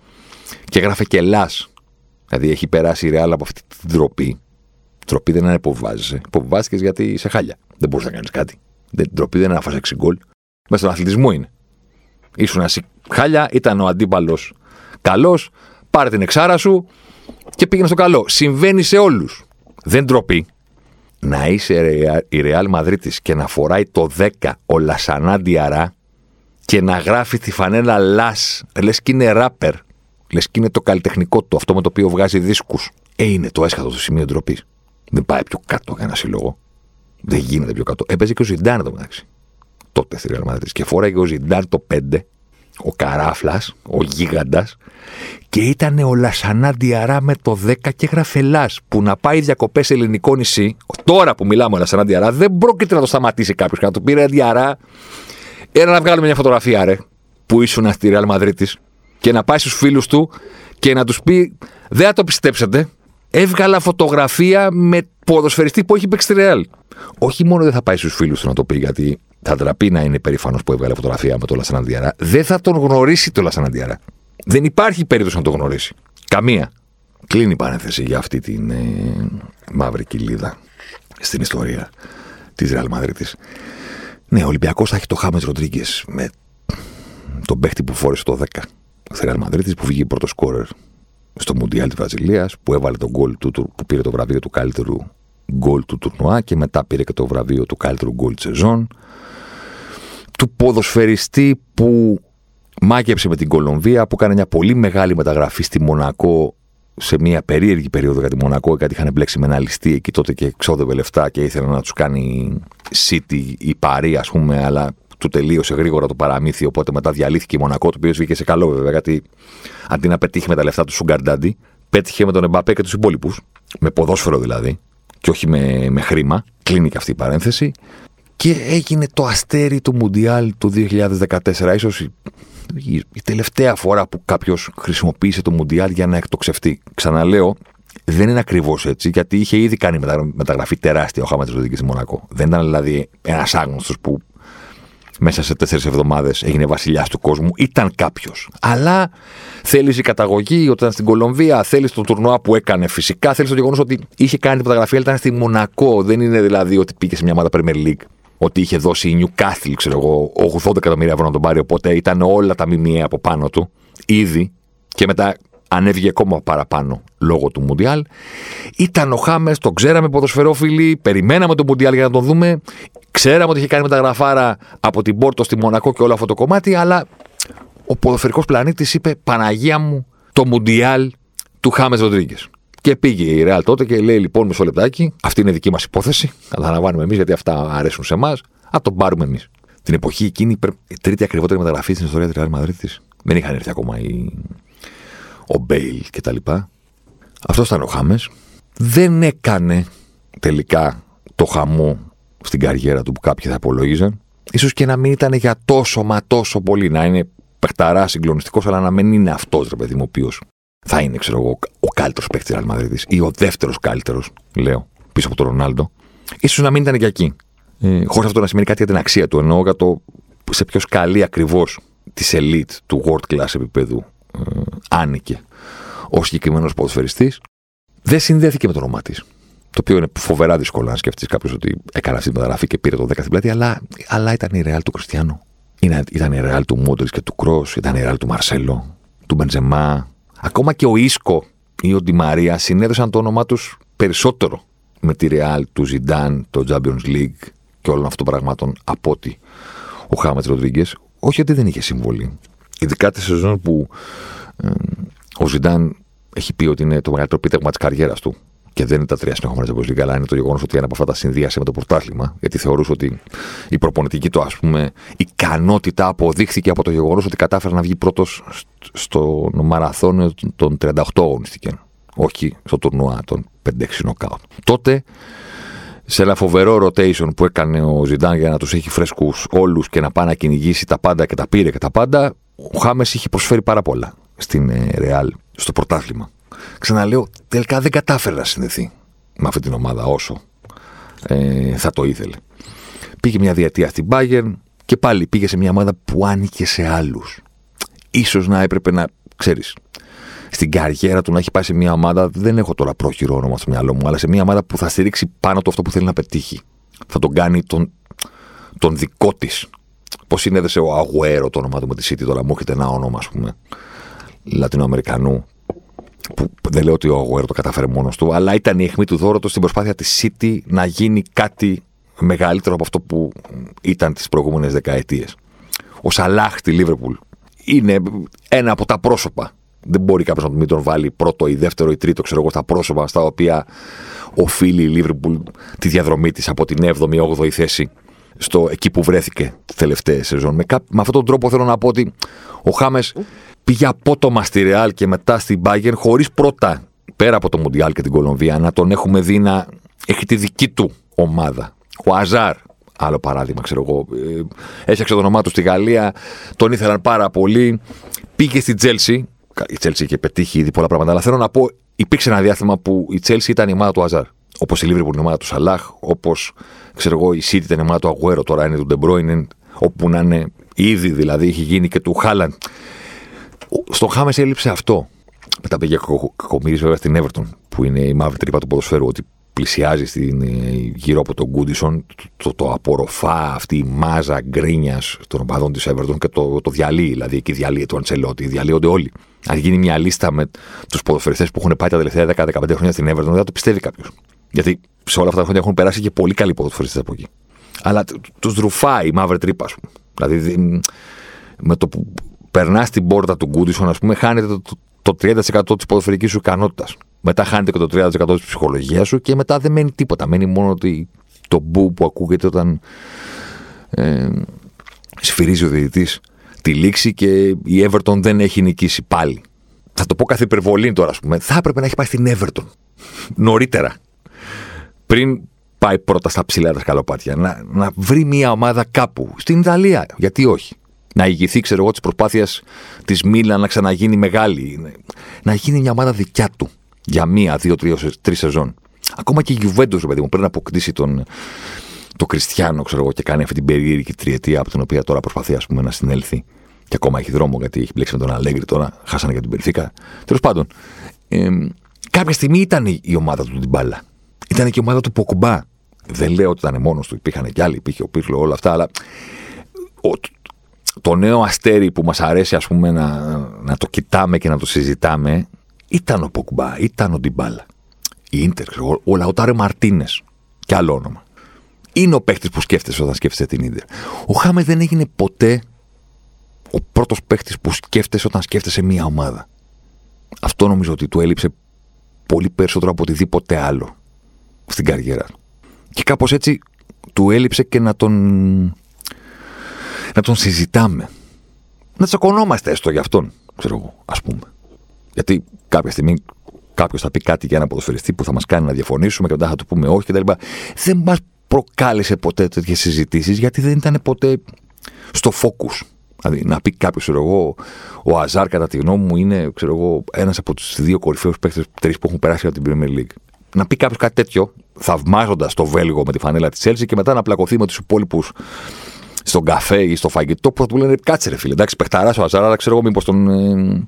Και έγραφε και Ελλά. Δηλαδή έχει περάσει η Ρεάλ από αυτή την τροπή. Τροπή δεν είναι που βάζει. Που γιατί είσαι χάλια. Δεν μπορείς να κάνεις κάτι. Δεν, τροπή δεν είναι να φας 6 γκολ. Μέσα στον αθλητισμό είναι. Ήσουν ένας χάλια, ήταν ο αντίπαλος καλός, πάρε την εξάρα σου και πήγαινε στο καλό. Συμβαίνει σε όλους. Δεν τροπή. Να είσαι η Ρεάλ Μαδρίτη και να φοράει το 10 ο Λασανάντι Αρά και να γράφει τη φανέλα Λας, λες και είναι ράπερ Λες και είναι το καλλιτεχνικό του, αυτό με το οποίο βγάζει δίσκους. Ε, είναι το έσχατο του σημείο ντροπής. Δεν πάει πιο κάτω για ένα σύλλογο. Δεν γίνεται πιο κάτω. Έπαιζε και ο Ζιντάν εδώ μεταξύ. Τότε στη Real Madrid. Και φόραγε ο Ζιντάν το 5, ο καράφλας, ο γίγαντας. Και ήταν ο Λασανά Διαρά με το 10 και έγραφε Που να πάει διακοπές σε ελληνικό νησί, τώρα που μιλάμε ο Λασανά Διαρά, δεν πρόκειται να το σταματήσει κάποιος και να του πει Διαρά, ένα να βγάλουμε μια φωτογραφία, ρε, που ήσουν στη Real Madrid και να πάει στους φίλους του και να τους πει: Δεν θα το πιστέψετε. Έβγαλα φωτογραφία με ποδοσφαιριστή που έχει παίξει στη Ρεάλ. Όχι μόνο δεν θα πάει στους φίλους του να το πει, γιατί θα ντραπεί να είναι περήφανος που έβγαλε φωτογραφία με τον Λασαναντιάρα. Δεν θα τον γνωρίσει τον Λασαναντιάρα. Δεν υπάρχει περίπτωση να τον γνωρίσει. Καμία. Κλείνει η παρένθεση για αυτή την ε, μαύρη κοιλίδα στην ιστορία της Ρεάλ Μαδρίτη. Ναι, ο Ολυμπιακός θα έχει το Χάμες Ροντρίγκες με τον παίχτη που φόρεσε το 10 στη Ρεάλ Μαδρίτη που βγήκε πρώτος σκόρερ στο Μουντιάλ της Βραζιλίας, που έβαλε τον γκολ του, που πήρε το βραβείο του καλύτερου γκολ του τουρνουά και μετά πήρε και το βραβείο του καλύτερου γκολ της σεζόν. Του ποδοσφαιριστή που μάκεψε με την Κολομβία, που έκανε μια πολύ μεγάλη μεταγραφή στη Μονακό σε μια περίεργη περίοδο για τη Μονακό, γιατί είχαν μπλέξει με ένα ληστή εκεί τότε και εξόδευε λεφτά και ήθελε να τους κάνει City ή Παρή, ας πούμε, αλλά του τελείωσε γρήγορα το παραμύθι. Οπότε μετά διαλύθηκε η Μονακό, το οποίο βγήκε σε καλό βέβαια, γιατί αντί να πετύχει με τα λεφτά του Σουγκαρντάντι, πέτυχε με τον Εμπαπέ και τους υπόλοιπους, με ποδόσφαιρο δηλαδή, και όχι με, με χρήμα. Κλείνει και αυτή η παρένθεση. Και έγινε το αστέρι του Μουντιάλ του 2014. Ίσως η, η τελευταία φορά που κάποιος χρησιμοποίησε το Μουντιάλ για να εκτοξευτεί. Ξαναλέω, δεν είναι ακριβώς έτσι, γιατί είχε ήδη κάνει μεταγραφή τεράστια ο Χάμα τη στη Μονακό. Δεν ήταν δηλαδή ένας άγνωστος που μέσα σε τέσσερις εβδομάδες έγινε βασιλιάς του κόσμου. Ήταν κάποιος. Αλλά θέλεις η καταγωγή όταν στην Κολομβία, θέλεις το τουρνουά που έκανε φυσικά, θέλεις το γεγονός ότι είχε κάνει την φωτογραφία, αλλά ήταν στη Μονακό. Δεν είναι δηλαδή ότι πήγε σε μια ομάδα Premier League. Ότι είχε δώσει η Newcastle, ξέρω εγώ, 80 εκατομμύρια ευρώ να τον πάρει. Οπότε ήταν όλα τα μιμιέ από πάνω του. Ήδη. Και μετά ανέβηκε ακόμα παραπάνω λόγω του Μουντιάλ. Ήταν ο Χάμε, τον ξέραμε ποδοσφαιρόφιλοι, περιμέναμε τον Μουντιάλ για να τον δούμε. Ξέραμε ότι είχε κάνει μεταγραφάρα από την Πόρτο στη Μονακό και όλο αυτό το κομμάτι, αλλά ο ποδοσφαιρικός πλανήτης είπε Παναγία μου το Μουντιάλ του Χάμε Ροντρίγκες. Και πήγε η Ρεάλ τότε και λέει: Λοιπόν, μισό λεπτάκι, αυτή είναι δική μας υπόθεση. Καταλαμβάνουμε εμείς γιατί αυτά αρέσουν σε εμάς. Α το πάρουμε εμείς. Την εποχή εκείνη, η τρίτη ακριβότερη μεταγραφή στην ιστορία της Ρεάλ Μαδρίτη. Δεν είχαν έρθει ακόμα οι... ο Μπέιλ κτλ. Αυτός ήταν ο Χάμες. Δεν έκανε τελικά το χαμό στην καριέρα του που κάποιοι θα υπολόγιζαν. σω και να μην ήταν για τόσο μα τόσο πολύ. Να είναι παιχταρά συγκλονιστικός, αλλά να μην είναι αυτός ρε παιδί μου, ο οποίος θα είναι, ξέρω εγώ, ο καλύτερος παίχτη της Μαδρίτη ή ο δεύτερος καλύτερος, λέω, πίσω από τον Ρονάλντο. σω να μην ήταν και εκεί. Ε, Χωρίς αυτό να σημαίνει κάτι για την αξία του. Εννοώ για το σε ποιος καλή ακριβώς τη elite του world class επίπεδου ε, άνοικε ο συγκεκριμένος ποδοσφαιριστής. Δεν συνδέθηκε με το όνομά της. Το οποίο είναι φοβερά δύσκολο να σκεφτείς κάποιος ότι έκανε αυτή τη μεταγραφή και πήρε το 10 στην πλάτη, αλλά, αλλά ήταν η ρεάλ του Κριστιανού. Ήταν η ρεάλ του Μόντρι και του Κρό, ήταν η ρεάλ του Μαρσέλο, του Μπεντζεμά. Ακόμα και ο Ίσκο ή ο Ντιμαρία συνέδεσαν το όνομά τους περισσότερο με τη ρεάλ του Ζιντάν, το Champions League και όλων αυτών των πραγμάτων από ότι ο Χάμετ Ροντρίγκες. Όχι ότι δεν είχε συμβολή. Ειδικά τη σεζόν που ε, ο Ζιντάν έχει πει ότι είναι το μεγαλύτερο πίτευμα της καριέρας του και δεν είναι τα τρία συνεχόμενα Champions League, αλλά είναι το γεγονός ότι ένα από αυτά τα συνδύασε με το πρωτάθλημα. Γιατί θεωρούσε ότι η προπονητική του, ας πούμε, ικανότητα αποδείχθηκε από το γεγονός ότι κατάφερε να βγει πρώτος στο μαραθώνιο των 38 αγωνιστικών. Όχι στο τουρνουά των 5-6 νοκάουτ. Τότε, σε ένα φοβερό rotation που έκανε ο Ζιντάν για να τους έχει φρέσκους όλους και να πάει να κυνηγήσει τα πάντα και τα πήρε και τα πάντα, ο Χάμες είχε προσφέρει πάρα πολλά στην Ρεάλ, στο πρωτάθλημα. Ξαναλέω, τελικά δεν κατάφερε να συνδεθεί με αυτή την ομάδα όσο ε, θα το ήθελε. Πήγε μια διετία στην Bayern και πάλι πήγε σε μια ομάδα που άνοιγε σε άλλους. Ίσως να έπρεπε να, ξέρεις, στην καριέρα του να έχει πάει σε μια ομάδα, δεν έχω τώρα πρόχειρο όνομα στο μυαλό μου, αλλά σε μια ομάδα που θα στηρίξει πάνω του αυτό που θέλει να πετύχει. Θα τον κάνει τον, τον δικό της. Πώς συνέδεσε ο Αγουέρο το όνομα του με τη City, τώρα μου έρχεται ένα όνομα, ας πούμε, Λατινοαμερικανού, που δεν λέω ότι ο Αγουέρο το κατάφερε μόνος του, αλλά ήταν η αιχμή του δώρατο στην προσπάθεια της City να γίνει κάτι μεγαλύτερο από αυτό που ήταν τις προηγούμενες δεκαετίες. Ο Σαλάχ στη Λίβερπουλ είναι ένα από τα πρόσωπα. Δεν μπορεί κάποιος να μην τον βάλει πρώτο ή δεύτερο ή τρίτο, ξέρω εγώ, στα πρόσωπα στα οποία οφείλει η Λίβερπουλ τη διαδρομή της από την 7η, 8η θέση στο εκεί που βρέθηκε τη τελευταία σεζόν. Με, με αυτόν τον τρόπο θέλω να πω ότι ο Χάμες πήγε απότομα στη Ρεάλ και μετά στην Bayern χωρίς πρώτα πέρα από το Μουντιάλ και την Κολομβία να τον έχουμε δει να έχει τη δική του ομάδα. Ο Αζάρ, άλλο παράδειγμα, ξέρω εγώ, ε, έφτιαξε το όνομά του στη Γαλλία, τον ήθελαν πάρα πολύ. Πήγε στην Τσέλσι. Η Τσέλσι είχε πετύχει ήδη πολλά πράγματα, αλλά θέλω να πω, υπήρξε ένα διάστημα που η Τσέλσι ήταν η ομάδα του Αζάρ. Όπως η Λίβερπουλ είναι ομάδα του Σαλάχ, όπως ξέρω εγώ η City ήταν η ομάδα του Αγουέρο, τώρα είναι του Ντε Μπρόινε, όπου να είναι ήδη δηλαδή έχει γίνει και του Χάλαν. Στον Χάμες έλειψε αυτό. Μετά πήγε κακομίρι βέβαια στην Everton, που είναι η μαύρη τρύπα του ποδοσφαίρου, ότι πλησιάζει στην, ε, γύρω από τον Γκούντισον, το, το, το, απορροφά αυτή η μάζα γκρίνιας των οπαδών της Everton και το, το διαλύει. Δηλαδή εκεί διαλύει το Αντσελότη, διαλύονται όλοι. Αν γίνει μια λίστα με τους ποδοσφαιριστές που έχουν πάει τα τελευταία 10-15 χρόνια στην Everton, δεν θα το πιστεύει κάποιος. Γιατί σε όλα αυτά τα χρόνια έχουν περάσει και πολύ καλοί ποδοσφαιριστές από εκεί. Αλλά τους ρουφάει η μαύρη τρύπα, ας πούμε. Δηλαδή με το που περνάς την πόρτα του Γκούντισον, ας πούμε, χάνεται το, το 30% της ποδοσφαιρικής σου ικανότητας. Μετά χάνεται και το 30% της ψυχολογίας σου και μετά δεν μένει τίποτα. Μένει μόνο το μπου που ακούγεται όταν ε, σφυρίζει ο διαιτητής τη λήξη και η Everton δεν έχει νικήσει πάλι. Θα το πω κάθε υπερβολή τώρα, ας πούμε. Θα έπρεπε να έχει πάει στην Everton νωρίτερα. Πριν πάει πρώτα στα ψηλά τα σκαλοπάτια. Να, να βρει μια ομάδα κάπου. Στην Ιταλία. Γιατί όχι να ηγηθεί, ξέρω εγώ, της προσπάθειας της Μίλα να ξαναγίνει μεγάλη. Να γίνει μια ομάδα δικιά του για μία, δύο, τρεις σεζόν. Ακόμα και η Γιουβέντος, παιδί μου, πρέπει να αποκτήσει τον, το Κριστιανό, ξέρω εγώ, και κάνει αυτή την περίεργη τριετία από την οποία τώρα προσπαθεί ας πούμε, να συνέλθει. Και ακόμα έχει δρόμο γιατί έχει μπλέξει με τον Αλέγκρι τώρα. Χάσανε και την Περιφύκα. Τέλος πάντων, ε, κάποια στιγμή ήταν η ομάδα του την μπάλα. Ήταν και η ομάδα του Ποκουμπά. Δεν λέω ότι ήταν μόνος του, υπήρχαν και άλλοι, υπήρχε ο Πύρλο, όλα αυτά, αλλά το νέο αστέρι που μας αρέσει ας πούμε να, να το κοιτάμε και να το συζητάμε ήταν ο Ποκμπά, ήταν ο Ντιμπάλα. Η Ίντερ, ο, ο Λαουτάρε Μαρτίνες. Και άλλο όνομα. Είναι ο παίχτης που σκέφτεσαι όταν σκέφτεσαι την Ίντερ. Ο Χάμε δεν έγινε ποτέ ο πρώτος παίχτης που σκέφτεσαι όταν σκέφτεσαι μία ομάδα. Αυτό νομίζω ότι του έλειψε πολύ περισσότερο από οτιδήποτε άλλο στην καριέρα του. Και κάπως έτσι του έλειψε και να τον να τον συζητάμε. Να τσακωνόμαστε έστω για αυτόν, ξέρω εγώ, ας πούμε. Γιατί κάποια στιγμή κάποιος θα πει κάτι για ένα ποδοσφαιριστή που θα μας κάνει να διαφωνήσουμε και μετά θα του πούμε όχι κτλ. Δεν μας προκάλεσε ποτέ τέτοιες συζητήσεις γιατί δεν ήταν ποτέ στο focus. Δηλαδή, να πει κάποιος, ξέρω εγώ, ο Αζάρ, κατά τη γνώμη μου, είναι ένας από τους δύο κορυφαίους παίκτες τρεις που έχουν περάσει από την Premier League. Να πει κάποιος κάτι τέτοιο, θαυμάζοντας το Βέλγο με τη φανέλα της Chelsea και μετά να πλακωθεί με τους υπόλοιπους στον καφέ ή στο φαγητό που θα του λένε κάτσε ρε φίλε. Εντάξει, παιχταράς ο Αζάρα, αλλά ξέρω εγώ μήπως τον, ε,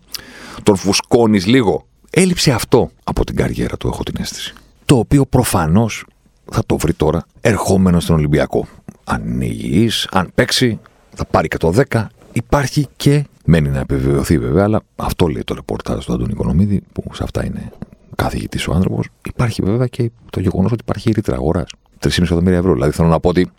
τον φουσκώνεις λίγο. Έλειψε αυτό από την καριέρα του, έχω την αίσθηση. Το οποίο προφανώς θα το βρει τώρα ερχόμενο στον Ολυμπιακό. Αν είναι υγιής, αν παίξει, θα πάρει και το 10. Υπάρχει και. Μένει να επιβεβαιωθεί βέβαια, αλλά αυτό λέει το ρεπορτάζ του Αντώνη Οικονομίδη, που σε αυτά είναι καθηγητής ο άνθρωπος. Υπάρχει βέβαια και το γεγονός ότι υπάρχει ρήτρα αγοράς. 3,5 εκατομμύρια ευρώ. Δηλαδή θέλω να πω ότι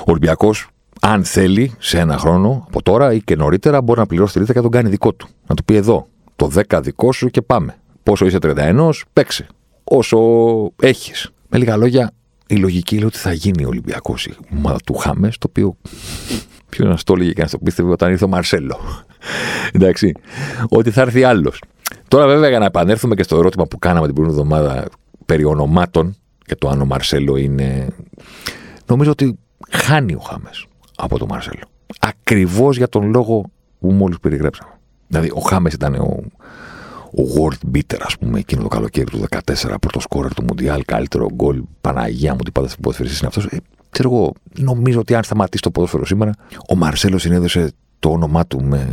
ο Ολυμπιακός, αν θέλει, σε ένα χρόνο από τώρα ή και νωρίτερα, μπορεί να πληρώσει τη ρήτρα και να τον κάνει δικό του. Να του πει εδώ, το 10 δικό σου και πάμε. Πόσο είσαι 31, παίξε. Όσο έχεις. Με λίγα λόγια, η λογική λέει ότι θα γίνει ο Ολυμπιακός η ομάδα του Χάμες, το οποίο. Ποιος να το έλεγε και να το πίστευε όταν ήρθε ο Μαρσέλο. Εντάξει. Ότι θα έρθει άλλος. Τώρα, βέβαια, για να επανέλθουμε και στο ερώτημα που κάναμε την προηγούμενη εβδομάδα περί ονομάτων και το αν ο Μαρσέλο είναι. Νομίζω ότι χάνει ο Χάμες από τον Μαρσέλο. Ακριβώς για τον λόγο που μόλις περιγράψαμε. Δηλαδή, ο Χάμες ήταν ο, ο world beater, ας πούμε, εκείνο το καλοκαίρι του 14, πρώτος σκόρερ του Μουντιάλ, καλύτερο γκολ. Παναγία μου, τι πάντα στην ποδοσφαιρική είναι αυτός. Ε, ξέρω εγώ, νομίζω ότι αν σταματήσει το ποδόσφαιρο σήμερα, ο Μαρσέλο συνέδεσε το όνομά του με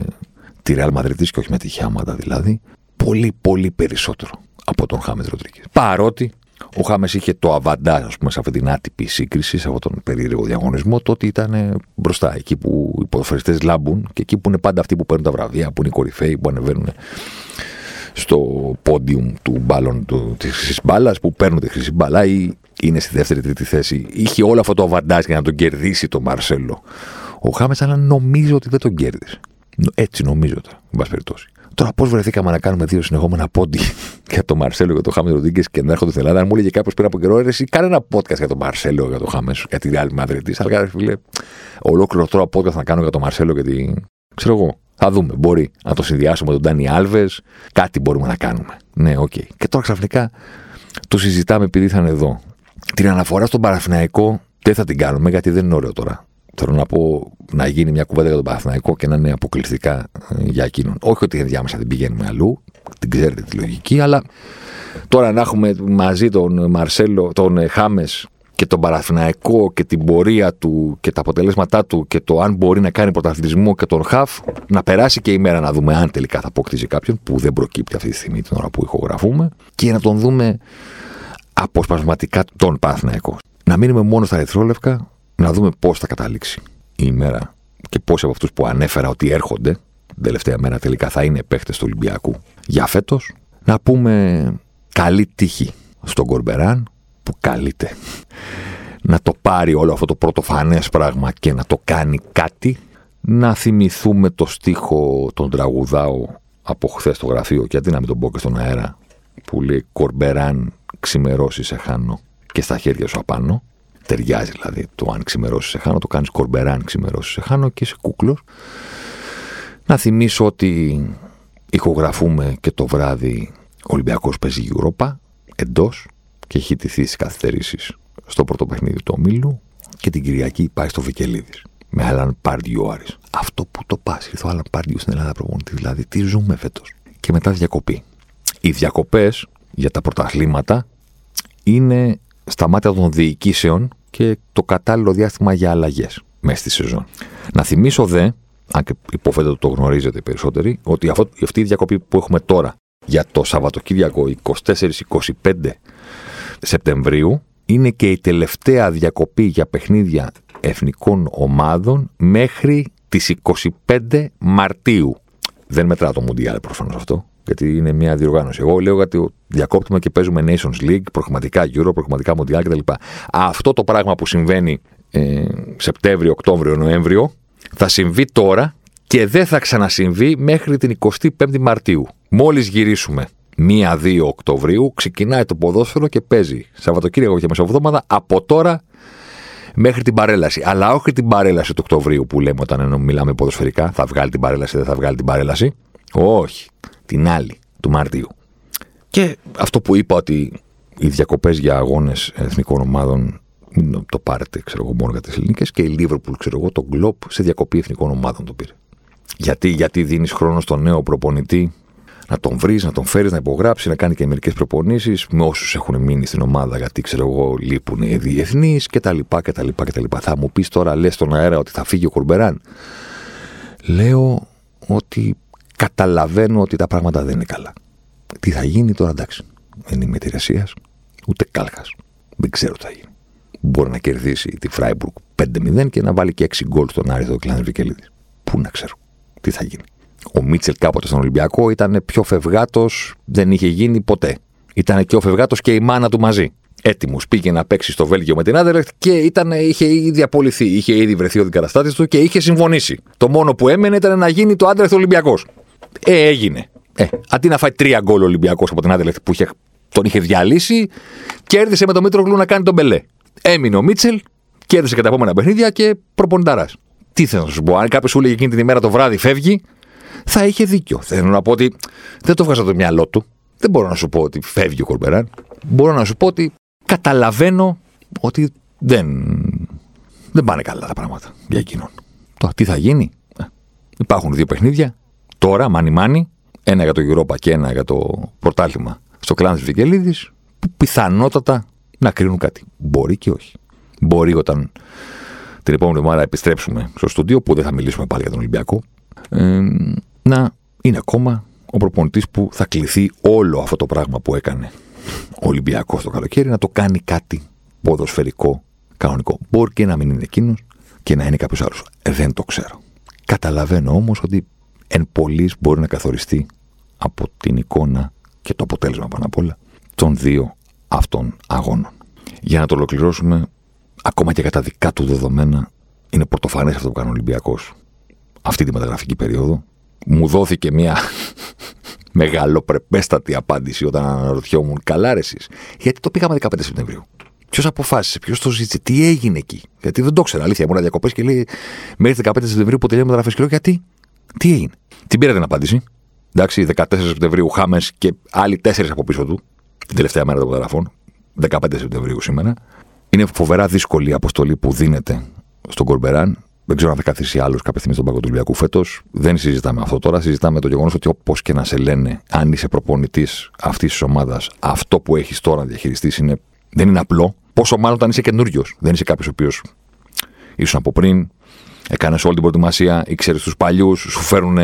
τη Real Madrid και όχι με τη Χιάματα δηλαδή, πολύ πολύ περισσότερο από τον Χάμες Ροντρίκη. Παρότι ο Χάμες είχε το αβαντάζ, ας πούμε, σε αυτή την άτυπη σύγκριση, σε αυτόν τον περίεργο διαγωνισμό, το ότι ήταν μπροστά, εκεί που οι ποδοσφαιριστές λάμπουν και εκεί που είναι πάντα αυτοί που παίρνουν τα βραβεία, που είναι οι κορυφαίοι, που ανεβαίνουν στο πόντιουμ του μπάλων της χρυσής μπάλας, που παίρνουν τη χρυσή μπάλα ή είναι στη δεύτερη τρίτη θέση. Είχε όλο αυτό το αβαντάζ για να τον κερδίσει τον Μαρσέλο. Ο Χάμες, αλλά νομίζω ότι δεν τον κέρδισε. Έτσι νομίζω τώρα, εν πάση περιπτώσει. Τώρα, πώς βρεθήκαμε να κάνουμε δύο συνεχόμενα pod <laughs> για τον Μαρσέλο και τον Χάμες Ροντίγκε και να έρχονται στην Ελλάδα. Αν μου έλεγε κάποιος πριν από καιρό, έρεση, κάνε ένα podcast για τον Μαρσέλο για τον Χάμες, για τη Real Madrid. Αλλά φίλε, ολόκληρο τώρα podcast να κάνω για τον Μαρσέλο και την. Ξέρω εγώ. Θα δούμε. Μπορεί να το συνδυάσουμε με τον Ντάνι Άλβες. Κάτι μπορούμε να κάνουμε. Ναι, OK. Okay. Και τώρα ξαφνικά το συζητάμε επειδή θα είναι εδώ. Την αναφορά στον Παραθυναϊκό δεν θα την κάνουμε γιατί δεν είναι ωραίο τώρα. Θέλω να πω να γίνει μια κουβέντα για τον Παναθηναϊκό και να είναι αποκλειστικά ε, για εκείνον. Όχι ότι ενδιάμεσα δεν πηγαίνουμε αλλού. την ξέρετε τη λογική, αλλά τώρα να έχουμε μαζί τον Μαρσέλο, τον Χάμες και τον Παραθυναϊκό και την πορεία του και τα αποτελέσματά του και το αν μπορεί να κάνει πρωταθλητισμό και τον Χαφ, να περάσει και η μέρα να δούμε αν τελικά θα αποκτήσει κάποιον, που δεν προκύπτει αυτή τη στιγμή την ώρα που ηχογραφούμε, και να τον δούμε αποσπασματικά τον Παναθηναϊκό. Να μείνουμε μόνο στα ερυθρόλευκα, να δούμε πώς θα καταλήξει η ημέρα και πόσοι από αυτούς που ανέφερα ότι έρχονται την τελευταία μέρα τελικά θα είναι παίχτες του Ολυμπιακού για φέτος. Να πούμε καλή τύχη στον Κορμπεράν που καλείται να το πάρει όλο αυτό το πρωτοφανέ πράγμα και να το κάνει κάτι. Να θυμηθούμε το στίχο τον τραγουδάω από χθες στο γραφείο και αντί να μην τον πω και στον αέρα που λέει Κορμπεράν ξημερώσει σε χάνω και στα χέρια σου απάνω. Ταιριάζει δηλαδή το αν ξημερώσεις σε χάνω, το κάνεις κορμπεράν ξημερώσεις σε χάνω και είσαι κούκλος. Να θυμίσω ότι ηχογραφούμε και το βράδυ ο Ολυμπιακός παίζει Europa εντός και έχει τηθεί στις καθυστερήσεις στο πρώτο παιχνίδι του ομίλου και την Κυριακή πάει στο Βικελίδης με Άλαν Πάρντιου Άρης. Αυτό που το πας, ήρθε ο Άλαν Πάρντιου στην Ελλάδα προπονητής, δηλαδή τι ζούμε φέτος. Και μετά διακοπή. Οι διακοπές για τα πρωταθλήματα είναι στα μάτια των διοικήσεων και το κατάλληλο διάστημα για αλλαγές μέσα στη σεζόν. Να θυμίσω δε, αν και υποφέρετε ότι το γνωρίζετε περισσότεροι, ότι αυτή η διακοπή που έχουμε τώρα για το Σαββατοκύριακο 24-25 Σεπτεμβρίου είναι και η τελευταία διακοπή για παιχνίδια εθνικών ομάδων μέχρι τις 25 Μαρτίου. Δεν μετρά το Μουντιάλ προφανώς αυτό γιατί είναι μια διοργάνωση. Εγώ λέω ότι διακόπτουμε και παίζουμε Nations League, προγραμματικά Euro, προγραμματικά Mondial κτλ. Αυτό το πράγμα που συμβαίνει ε, Σεπτέμβριο, Οκτώβριο, Νοέμβριο θα συμβεί τώρα και δεν θα ξανασυμβεί μέχρι την 25η Μαρτίου. Μόλις γυρίσουμε 1-2 Οκτωβρίου, ξεκινάει το ποδόσφαιρο και παίζει Σαββατοκύριακο και Μεσοβδόμαδα από τώρα μέχρι την παρέλαση. Αλλά όχι την παρέλαση του Οκτωβρίου που λέμε όταν μιλάμε ποδοσφαιρικά. Θα βγάλει την παρέλαση, δεν θα βγάλει την παρέλαση. Όχι την άλλη του Μαρτίου. Και αυτό που είπα ότι οι διακοπές για αγώνες εθνικών ομάδων το πάρετε, ξέρω εγώ, μόνο για τις ελληνικές και η Λίβερπουλ, ξέρω εγώ, το Γκλόπ σε διακοπή εθνικών ομάδων το πήρε. Γιατί, γιατί δίνεις χρόνο στον νέο προπονητή να τον βρεις, να τον φέρεις, να υπογράψει, να κάνει και μερικές προπονήσεις με όσους έχουν μείνει στην ομάδα, γιατί ξέρω εγώ, λείπουν οι διεθνείς κτλ. κτλ, κτλ. Θα μου πεις τώρα, λες στον αέρα ότι θα φύγει ο Κουρμπεράν. Λέω ότι καταλαβαίνω ότι τα πράγματα δεν είναι καλά. Τι θα γίνει τώρα, εντάξει. Δεν είμαι εταιρεσία, ούτε κάλχας. Δεν ξέρω τι θα γίνει. Μπορεί να κερδίσει τη Φράιμπουργκ 5-0 και να βάλει και 6 γκολ στον Άρη του Κλάνη Βικελίδη. Πού να ξέρω τι θα γίνει. Ο Μίτσελ κάποτε στον Ολυμπιακό ήταν πιο φευγάτος, δεν είχε γίνει ποτέ. Ήταν και ο φευγάτος και η μάνα του μαζί. Έτοιμος πήγε να παίξει στο Βέλγιο με την Άντελεχτ και ήταν, είχε ήδη απολυθεί. Είχε ήδη βρεθεί ο δικαταστάτης του και είχε συμφωνήσει. Το μόνο που έμενε ήταν να γίνει το Άντελεχτ Ολυμπιακός. Ε, έγινε. Ε, αντί να φάει τρία γκολ Ολυμπιακός από την Άντελεχτ που είχε, τον είχε διαλύσει, κέρδισε με τον Μήτρογλου να κάνει τον Μπελέ. Έμεινε ο Μίτσελ, κέρδισε και τα επόμενα παιχνίδια και προπονηταρά. Τι θέλω να σου πω, αν κάποιος σου έλεγε εκείνη την ημέρα το βράδυ φεύγει, θα είχε δίκιο. Θέλω να πω ότι δεν το βγάζω το μυαλό του. Δεν μπορώ να σου πω ότι φεύγει ο Κορμπεράν. Μπορώ να σου πω ότι καταλαβαίνω ότι δεν, δεν πάνε καλά τα πράγματα για εκείνον. Τώρα τι θα γίνει; Ε, υπάρχουν δύο παιχνίδια. Τώρα, μάνι μάνι, ένα για το Europa και ένα για το πρωτάθλημα στο κλάν τη Βικελίδης, που πιθανότατα να κρίνουν κάτι. Μπορεί και όχι. Μπορεί όταν την επόμενη εβδομάδα επιστρέψουμε στο στούντιο, που δεν θα μιλήσουμε πάλι για τον Ολυμπιακό, ε, να είναι ακόμα ο προπονητής που θα κληθεί όλο αυτό το πράγμα που έκανε ο Ολυμπιακός το καλοκαίρι να το κάνει κάτι ποδοσφαιρικό κανονικό. Μπορεί και να μην είναι εκείνος και να είναι κάποιος άλλος. Ε, δεν το ξέρω. Καταλαβαίνω όμως ότι εν πολλής μπορεί να καθοριστεί από την εικόνα και το αποτέλεσμα πάνω απ' όλα των δύο αυτών αγώνων. Για να το ολοκληρώσουμε, ακόμα και κατά δικά του δεδομένα, είναι πρωτοφανέ αυτό που κάνει ο Ολυμπιακός αυτή τη μεταγραφική περίοδο. Μου δόθηκε μια <laughs> μεγαλοπρεπέστατη απάντηση όταν αναρωτιόμουν καλά ρε εσείς. Γιατί το πήγαμε 15 Σεπτεμβρίου; Ποιος αποφάσισε, ποιος το ζήτησε, τι έγινε εκεί; Γιατί δεν το ξέρω. Αλήθεια, ήμουν διακοπές και λέει μέχρι 15 Σεπτεμβρίου που τελειώνει μεταγραφές και λέω γιατί, τι έγινε; Την πήρατε την απάντηση. Εντάξει, 14 Σεπτεμβρίου Χάμες και άλλοι 4 από πίσω του, την τελευταία μέρα των μεταγραφών. 15 Σεπτεμβρίου σήμερα. Είναι φοβερά δύσκολη η αποστολή που δίνεται στον Κορμπεράν Δεν ξέρω αν θα καθίσει άλλος κάποια στιγμή στον πάγκο του Ολυμπιακού φέτος. Δεν συζητάμε αυτό τώρα. Συζητάμε το γεγονός ότι όπως και να σε λένε, αν είσαι προπονητής αυτής της ομάδας, αυτό που έχεις τώρα να διαχειριστείς είναι, δεν είναι απλό. Πόσο μάλλον όταν είσαι καινούριο. Δεν είσαι κάποιος ο οποίος ήσουν από πριν, έκανες όλη την προετοιμασία, ήξερες τους παλιούς, σου φέρουν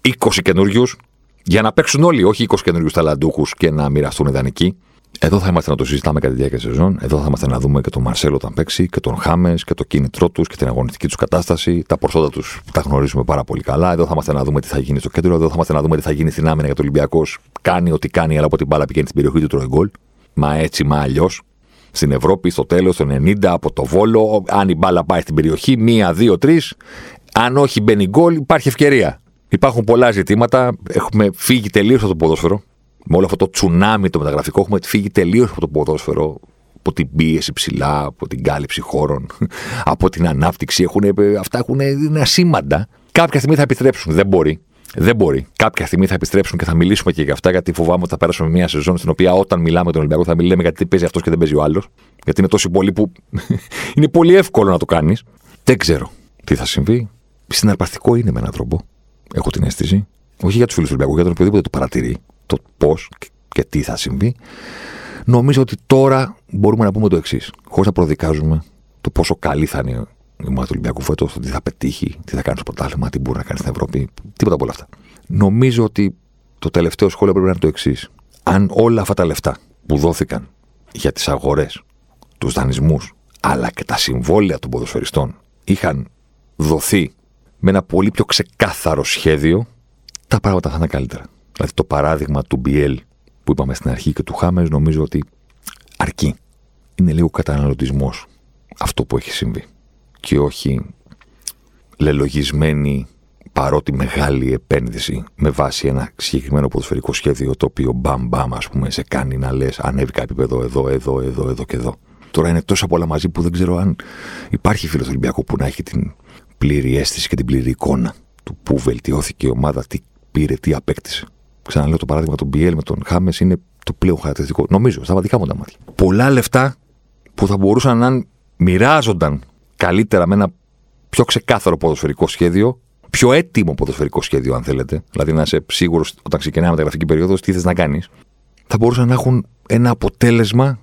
20 καινούριους για να παίξουν όλοι, όχι 20 καινούριους ταλαντούχους και να μοιραστούν ιδανικοί. Εδώ θα είμαστε να το συζητάμε κατά τη διάρκεια της σεζόν. Εδώ θα είμαστε να δούμε και τον Μαρσέλο όταν παίξει και τον Χάμες και το κίνητρό τους και την αγωνιστική τους κατάσταση. Τα προσόντα τους τα γνωρίζουμε πάρα πολύ καλά. Εδώ θα είμαστε να δούμε τι θα γίνει στο κέντρο. Εδώ θα είμαστε να δούμε τι θα γίνει στην άμυνα για το Ολυμπιακός. Κάνει ό,τι κάνει, αλλά από την μπάλα πηγαίνει στην περιοχή του τρώει γκολ. Μα έτσι, μα αλλιώς. Στην Ευρώπη, στο τέλος, το 90, από το βόλο, αν η μπάλα πάει στην περιοχή, μία, δύο, τρεις. Αν όχι μπαίνει γκολ, υπάρχει ευκαιρία. Υπάρχουν πολλά ζητήματα. Έχουμε φύγει τελείως από το ποδόσφαιρο με όλο αυτό το τσουνάμι το μεταγραφικό έχουμε φύγει τελείως από το ποδόσφαιρο, από την πίεση ψηλά, από την κάλυψη χώρων, <laughs> από την ανάπτυξη. Έχουν, αυτά έχουν, είναι ασήμαντα. Κάποια στιγμή θα επιστρέψουν. Δεν μπορεί. Δεν μπορεί. Κάποια στιγμή θα επιστρέψουν και θα μιλήσουμε και για αυτά, γιατί φοβάμαι ότι θα περάσουμε μια σεζόν στην οποία όταν μιλάμε τον Ολυμπιακό θα μιλάμε γιατί παίζει αυτός και δεν παίζει ο άλλος. Γιατί είναι τόσο πολύ που <laughs> είναι πολύ εύκολο να το κάνεις. Δεν ξέρω τι θα συμβεί. Συναρπαστικό είναι με έναν τρόπο. Έχω την αίσθηση. Όχι για τους φίλους του Ολυμπιακού, για τον οποιοδήποτε το παρατηρεί το πώς και τι θα συμβεί. Νομίζω ότι τώρα μπορούμε να πούμε το εξής, χωρίς να προδικάζουμε το πόσο καλή θα είναι η ομάδα του Ολυμπιακού φέτος, τι θα πετύχει, τι θα κάνει στο πρωτάθλημα, τι μπορεί να κάνει στην Ευρώπη, τίποτα από όλα αυτά. Νομίζω ότι το τελευταίο σχόλιο πρέπει να είναι το εξής. Αν όλα αυτά τα λεφτά που δόθηκαν για τις αγορές, τους δανεισμούς, αλλά και τα συμβόλαια των ποδοσφαιριστών είχαν δοθεί με ένα πολύ πιο ξεκάθαρο σχέδιο, τα πράγματα θα είναι καλύτερα. Δηλαδή το παράδειγμα του BL που είπαμε στην αρχή και του Χάμερ νομίζω ότι αρκεί. Είναι λίγο καταναλωτισμός αυτό που έχει συμβεί. Και όχι λελογισμένη παρότι μεγάλη επένδυση με βάση ένα συγκεκριμένο ποδοσφαιρικό σχέδιο το οποίο μπαμ μπαμ ας πούμε σε κάνει να λες ανέβηκα επίπεδο εδώ, εδώ, εδώ, εδώ και εδώ. Τώρα είναι τόσα πολλά μαζί που δεν ξέρω αν υπάρχει φίλος Ολυμπιακού που να έχει την πλήρη αίσθηση και την πλήρη εικόνα του που βελτιώθηκε η ομάδα, τι πήρε, τι απέκτησε. Ξαναλέω το παράδειγμα του BL με τον Χάμες είναι το πλέον χαρακτηριστικό. Νομίζω, στα δικά μου τα μάτια. Πολλά λεφτά που θα μπορούσαν να μοιράζονταν καλύτερα με ένα πιο ξεκάθαρο ποδοσφαιρικό σχέδιο, πιο έτοιμο ποδοσφαιρικό σχέδιο, αν θέλετε. Δηλαδή να είσαι σίγουρος όταν ξεκινάει η γραφική περίοδο τι θες να κάνεις. Θα μπορούσαν να έχουν ένα αποτέλεσμα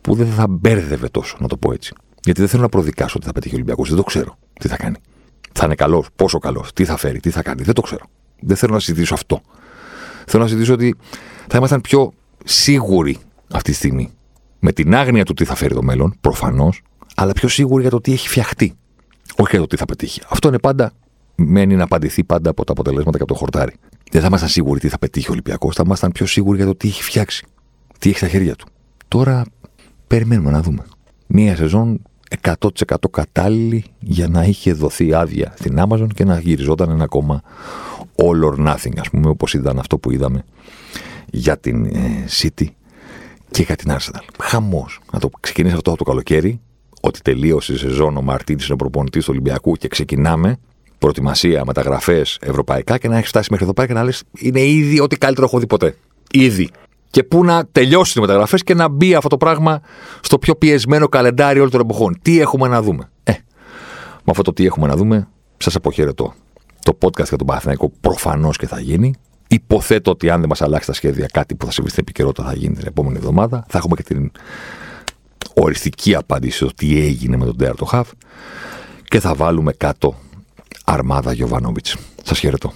που δεν θα μπέρδευε τόσο, να το πω έτσι. Γιατί δεν θέλω να προδικάσω ότι θα πετύχει ο Ολυμπιακός. Δεν το ξέρω τι θα κάνει. Θα είναι καλός, πόσο καλός, τι θα φέρει, τι θα κάνει. Δεν το ξέρω. Δεν θέλω να συζητήσω αυτό. Θέλω να συζητήσω ότι θα ήμασταν πιο σίγουροι αυτή τη στιγμή. Με την άγνοια του τι θα φέρει το μέλλον, προφανώς, αλλά πιο σίγουροι για το τι έχει φτιαχτεί. Όχι για το τι θα πετύχει. Αυτό είναι πάντα, μένει να απαντηθεί πάντα από τα αποτελέσματα και από το χορτάρι. Δεν θα ήμασταν σίγουροι τι θα πετύχει ο Ολυμπιακός, θα ήμασταν πιο σίγουροι για το τι έχει φτιάξει. Τι έχει στα χέρια του. Τώρα περιμένουμε να δούμε. Μία σεζόν 100% κατάλληλη για να είχε δοθεί άδεια στην Amazon και να γυριζόταν ένα ακόμα all or nothing, ας πούμε, όπως ήταν αυτό που είδαμε για την ε, City και για την Arsenal. Χαμός. Να το ξεκινήσει αυτό το καλοκαίρι, ότι τελείωσε η σεζόν ο Μαρτίνης είναι ο προπονητής του Ολυμπιακού και ξεκινάμε προετοιμασία, μεταγραφές ευρωπαϊκά και να έχει φτάσει μέχρι εδώ πέρα και να λες: Είναι ήδη ό,τι καλύτερο έχω δει ποτέ. Ήδη. Και πού να τελειώσει οι μεταγραφές και να μπει αυτό το πράγμα στο πιο πιεσμένο καλεντάρι όλων των εποχών. Τι έχουμε να δούμε; Ε, με αυτό το τι έχουμε να δούμε, σας αποχαιρετώ το podcast για τον Παναθηναϊκό προφανώς και θα γίνει. Υποθέτω ότι αν δεν μας αλλάξει τα σχέδια, κάτι που θα συμβεί στην επικαιρότητα θα γίνει την επόμενη εβδομάδα. Θα έχουμε και την οριστική απάντηση στο τι έγινε με τον Τέαρτο Χαφ και θα βάλουμε κάτω αρμάδα Γιωβάνοβιτς. Σας χαιρετώ.